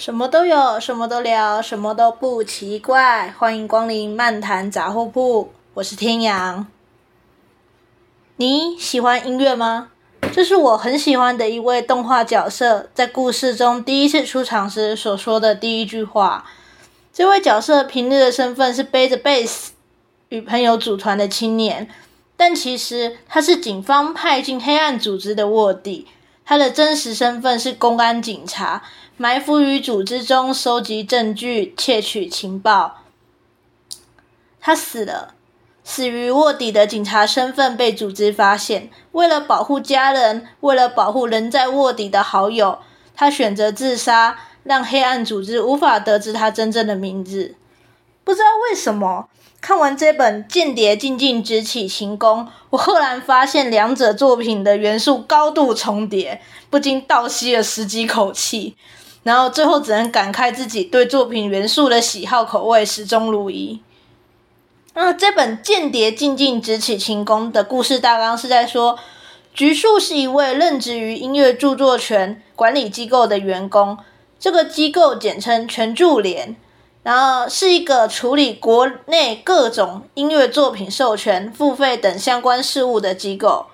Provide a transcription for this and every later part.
什么都有，什么都聊，什么都不奇怪。欢迎光临漫谈杂货铺，我是天阳。你喜欢音乐吗？这是我很喜欢的一位动画角色，在故事中第一次出场时所说的第一句话。这位角色平日的身份是背着贝斯与朋友组团的青年，但其实他是警方派进黑暗组织的卧底。他的真实身份是公安警察。埋伏于组织中，收集证据，窃取情报。他死了，死于卧底的警察身份被组织发现。为了保护家人，为了保护仍在卧底的好友，他选择自杀，让黑暗组织无法得知他真正的名字。不知道为什么，看完这本《间谍静静执起琴弓》，我赫然发现两者作品的元素高度重叠，不禁倒吸了十几口气。然后最后只能感慨自己对作品元素的喜好口味始终如一。那这本《间谍静静执起琴弓》的故事大纲是在说，橘树是一位任职于音乐著作权管理机构的员工，这个机构简称权着联，然后是一个处理国内各种音乐作品授权、付费等相关事务的机构。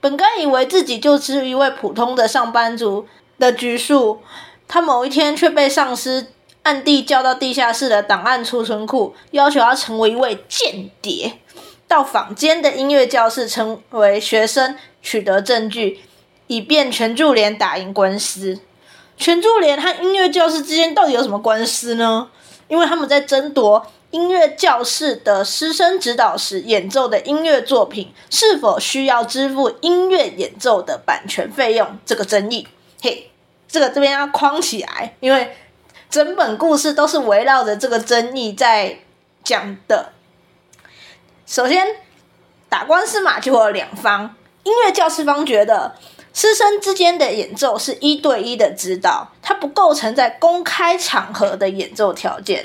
本该以为自己就是一位普通的上班族的橘树。他某一天却被上司暗地叫到地下室的档案储存库，要求他成为一位间谍，到坊间的音乐教室成为学生，取得证据，以便权着联打赢官司。权着联和音乐教室之间到底有什么官司呢？因为他们在争夺音乐教室的师生指导时演奏的音乐作品是否需要支付音乐演奏的版权费用这个争议。嘿。这个这边要框起来，因为整本故事都是围绕着这个争议在讲的。首先，打官司嘛，就会有两方。音乐教室方觉得师生之间的演奏是一对一的指导，它不构成在公开场合的演奏条件。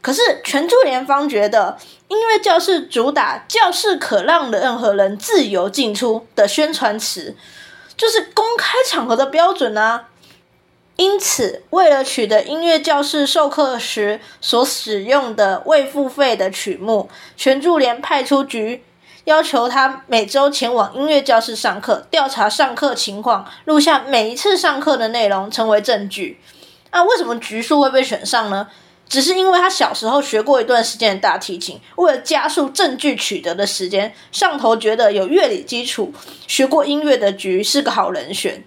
可是权着联方觉得音乐教室主打教室可让任何人自由进出的宣传词，就是公开场合的标准啊。因此，为了取得音乐教室授课时所使用的未付费的曲目，权着联派出局要求他每周前往音乐教室上课，调查上课情况，录下每一次上课的内容，成为证据。那、啊、为什么橘树会被选上呢？只是因为他小时候学过一段时间的大提琴，为了加速证据取得的时间，上头觉得有乐理基础、学过音乐的橘是个好人选，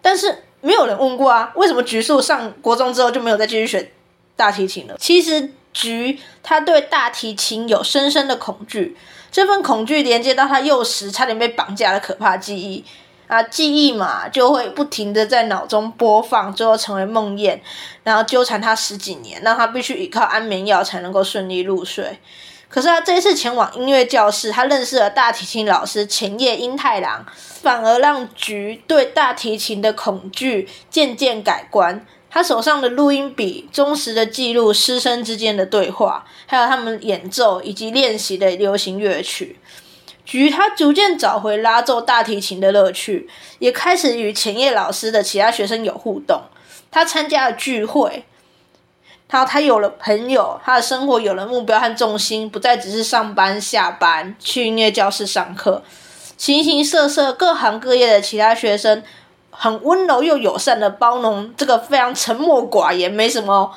但是。没有人问过啊，为什么橘树上国中之后就没有再继续学大提琴了？其实橘他对大提琴有深深的恐惧，这份恐惧连接到他幼时差点被绑架的可怕记忆啊，记忆嘛就会不停的在脑中播放，最后成为梦魇，然后纠缠他十几年，让他必须依靠安眠药才能够顺利入睡。可是他这一次前往音乐教室，他认识了大提琴老师浅叶英太郎，反而让橘对大提琴的恐惧渐渐改观。他手上的录音笔忠实的记录师生之间的对话，还有他们演奏以及练习的流行乐曲。橘他逐渐找回拉奏大提琴的乐趣，也开始与前叶老师的其他学生有互动。他参加了聚会。他他有了朋友，他的生活有了目标和重心，不再只是上班下班去音乐教室上课，形形色色各行各业的其他学生，很温柔又友善的包容这个非常沉默寡言、没什么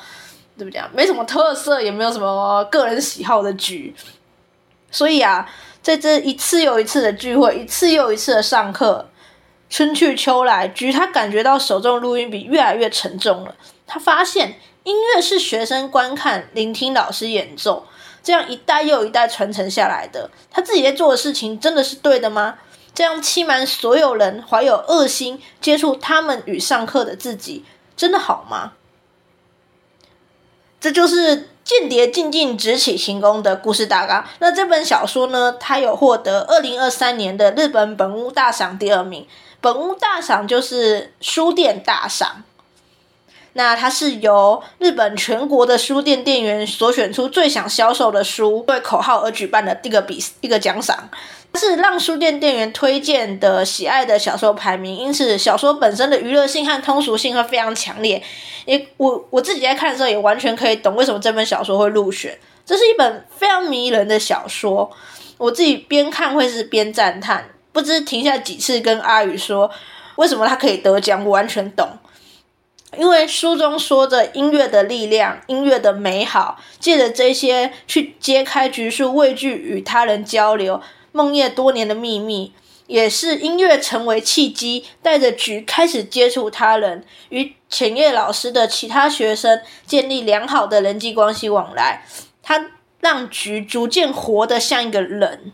对不对？没什么特色，也没有什么个人喜好的局。所以啊，在这一次又一次的聚会，一次又一次的上课，春去秋来，菊他感觉到手中录音笔越来越沉重了。他发现。音乐是学生观看、聆听老师演奏，这样一代又一代传承下来的。他自己在做的事情真的是对的吗？这样欺瞒所有人，怀有恶心，接触他们与上课的自己，真的好吗？这就是《间谍静静直起行宫》的故事大纲。那这本小说呢，它有获得二零二三年的日本本屋大赏第二名。本屋大赏就是书店大赏。那它是由日本全国的书店店员所选出最想销售的书为口号而举办的一个比一个奖赏，是让书店店员推荐的喜爱的小说排名，因此小说本身的娱乐性和通俗性会非常强烈。也我我自己在看的时候也完全可以懂为什么这本小说会入选。这是一本非常迷人的小说，我自己边看会是边赞叹，不知停下几次跟阿宇说为什么他可以得奖，我完全懂。因为书中说着音乐的力量，音乐的美好，借着这些去揭开橘树畏惧与他人交流、梦夜多年的秘密，也是音乐成为契机，带着橘开始接触他人，与浅叶老师的其他学生建立良好的人际关系往来。他让橘逐渐活得像一个人。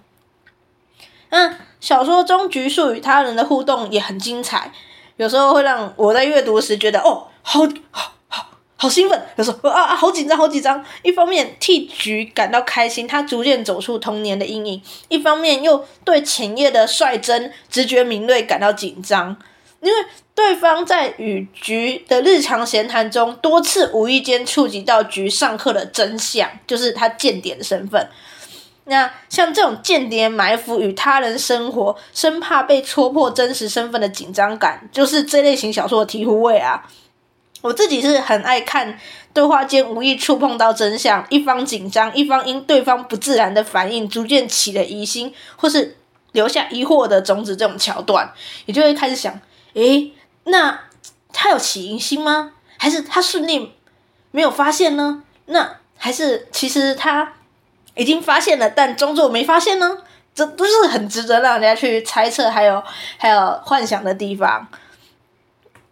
嗯，小说中橘树与他人的互动也很精彩。有时候会让我在阅读时觉得哦，好好好好兴奋；有时候啊啊，好紧张，好紧张。一方面替橘感到开心，他逐渐走出童年的阴影；一方面又对浅叶的率真、直觉敏锐感到紧张，因为对方在与橘的日常闲谈中，多次无意间触及到橘上课的真相，就是他间谍的身份。那像这种间谍埋伏与他人生活，生怕被戳破真实身份的紧张感，就是这类型小说的醍醐味啊！我自己是很爱看对话间无意触碰到真相，一方紧张，一方因对方不自然的反应逐渐起了疑心，或是留下疑惑的种子这种桥段，也就会开始想：诶，那他有起疑心吗？还是他顺利没有发现呢？那还是其实他？已经发现了，但装作没发现呢？这都是很值得让人家去猜测，还有还有幻想的地方。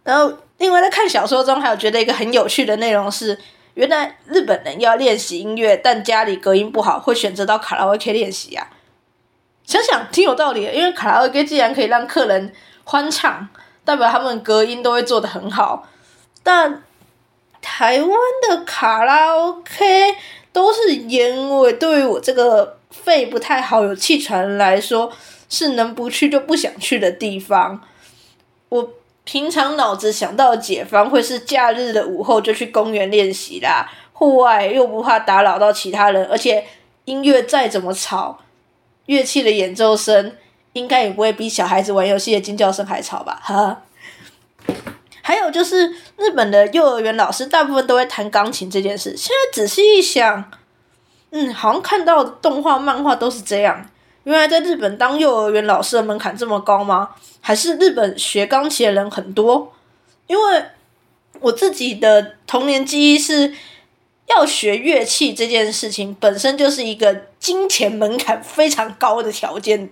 然后，另外在看小说中，还有觉得一个很有趣的内容是，原来日本人要练习音乐，但家里隔音不好，会选择到卡拉 OK 练习啊。想想挺有道理的，因为卡拉 OK 既然可以让客人欢唱，代表他们隔音都会做得很好。但台湾的卡拉 OK。都是烟味，对于我这个肺不太好、有气喘来说，是能不去就不想去的地方。我平常脑子想到解方会是假日的午后就去公园练习啦，户外又不怕打扰到其他人，而且音乐再怎么吵，乐器的演奏声应该也不会比小孩子玩游戏的尖叫声还吵吧？哈。还有就是日本的幼儿园老师大部分都会弹钢琴这件事。现在仔细一想，嗯，好像看到动画、漫画都是这样。原来在日本当幼儿园老师的门槛这么高吗？还是日本学钢琴的人很多？因为我自己的童年记忆是，要学乐器这件事情本身就是一个金钱门槛非常高的条件。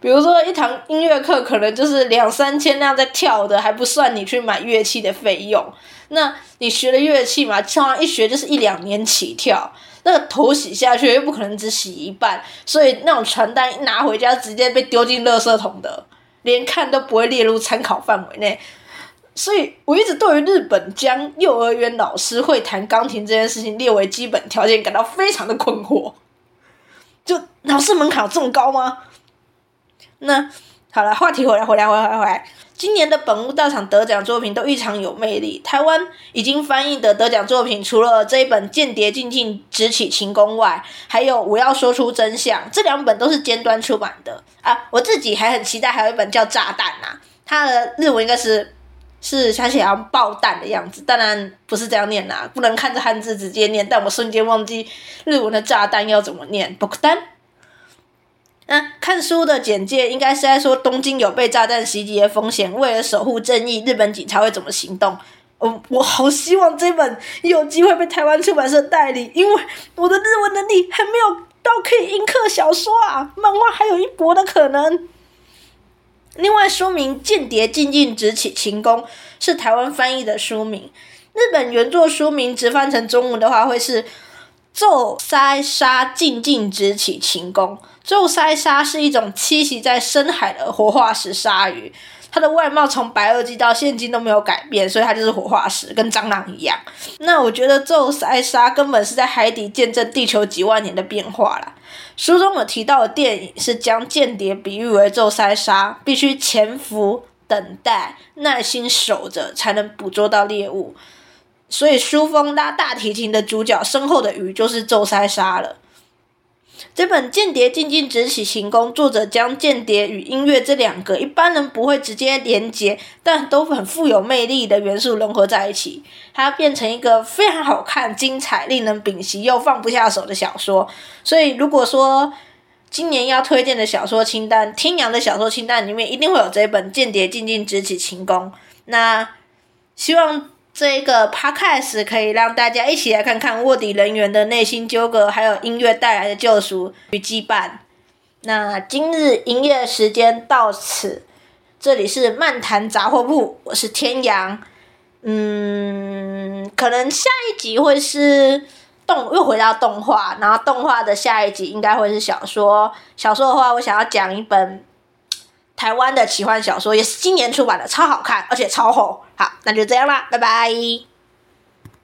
比如说，一堂音乐课可能就是两三千那样在跳的，还不算你去买乐器的费用。那你学了乐器嘛，通常一学就是一两年起跳，那个头洗下去又不可能只洗一半，所以那种传单一拿回家直接被丢进垃圾桶的，连看都不会列入参考范围内。所以我一直对于日本将幼儿园老师会弹钢琴这件事情列为基本条件感到非常的困惑。就老师门槛有这么高吗？那好了，话题回来，回来，回来，回来。今年的本屋道场得奖作品都异常有魅力。台湾已经翻译的得奖作品，除了这一本《间谍静静直起琴弓》外，还有《我要说出真相》，这两本都是尖端出版的啊。我自己还很期待，还有一本叫《炸弹》呐，它的日文应该是是想写像爆弹的样子，当然不是这样念呐，不能看着汉字直接念。但我瞬间忘记日文的炸弹要怎么念，爆弹。那看书的简介应该是在说东京有被炸弹袭击的风险，为了守护正义，日本警察会怎么行动？我我好希望这本有机会被台湾出版社代理，因为我的日文能力还没有到可以印刻小说啊，漫画还有一搏的可能。另外，书名《间谍静静执起琴弓》是台湾翻译的书名，日本原作书名直翻成中文的话会是。皱腮鲨静静直起琴弓。皱腮鲨是一种栖息在深海的活化石鲨鱼，它的外貌从白垩纪到现今都没有改变，所以它就是活化石，跟蟑螂一样。那我觉得皱腮鲨根本是在海底见证地球几万年的变化啦。书中有提到的电影是将间谍比喻为皱腮鲨，必须潜伏、等待、耐心守着，才能捕捉到猎物。所以书风拉大提琴的主角身后的鱼就是宙塞沙了。这本《间谍静静执起琴弓》，作者将间谍与音乐这两个一般人不会直接连接，但都很富有魅力的元素融合在一起，它变成一个非常好看、精彩、令人屏息又放不下手的小说。所以，如果说今年要推荐的小说清单，天阳的小说清单里面一定会有这本《间谍静静执起琴弓》。那希望。这一个 podcast 可以让大家一起来看看卧底人员的内心纠葛，还有音乐带来的救赎与羁绊。那今日营业时间到此，这里是漫谈杂货铺，我是天阳。嗯，可能下一集会是动，又回到动画，然后动画的下一集应该会是小说。小说的话，我想要讲一本。台湾的奇幻小说也是今年出版的，超好看，而且超厚。好，那就这样啦，拜拜。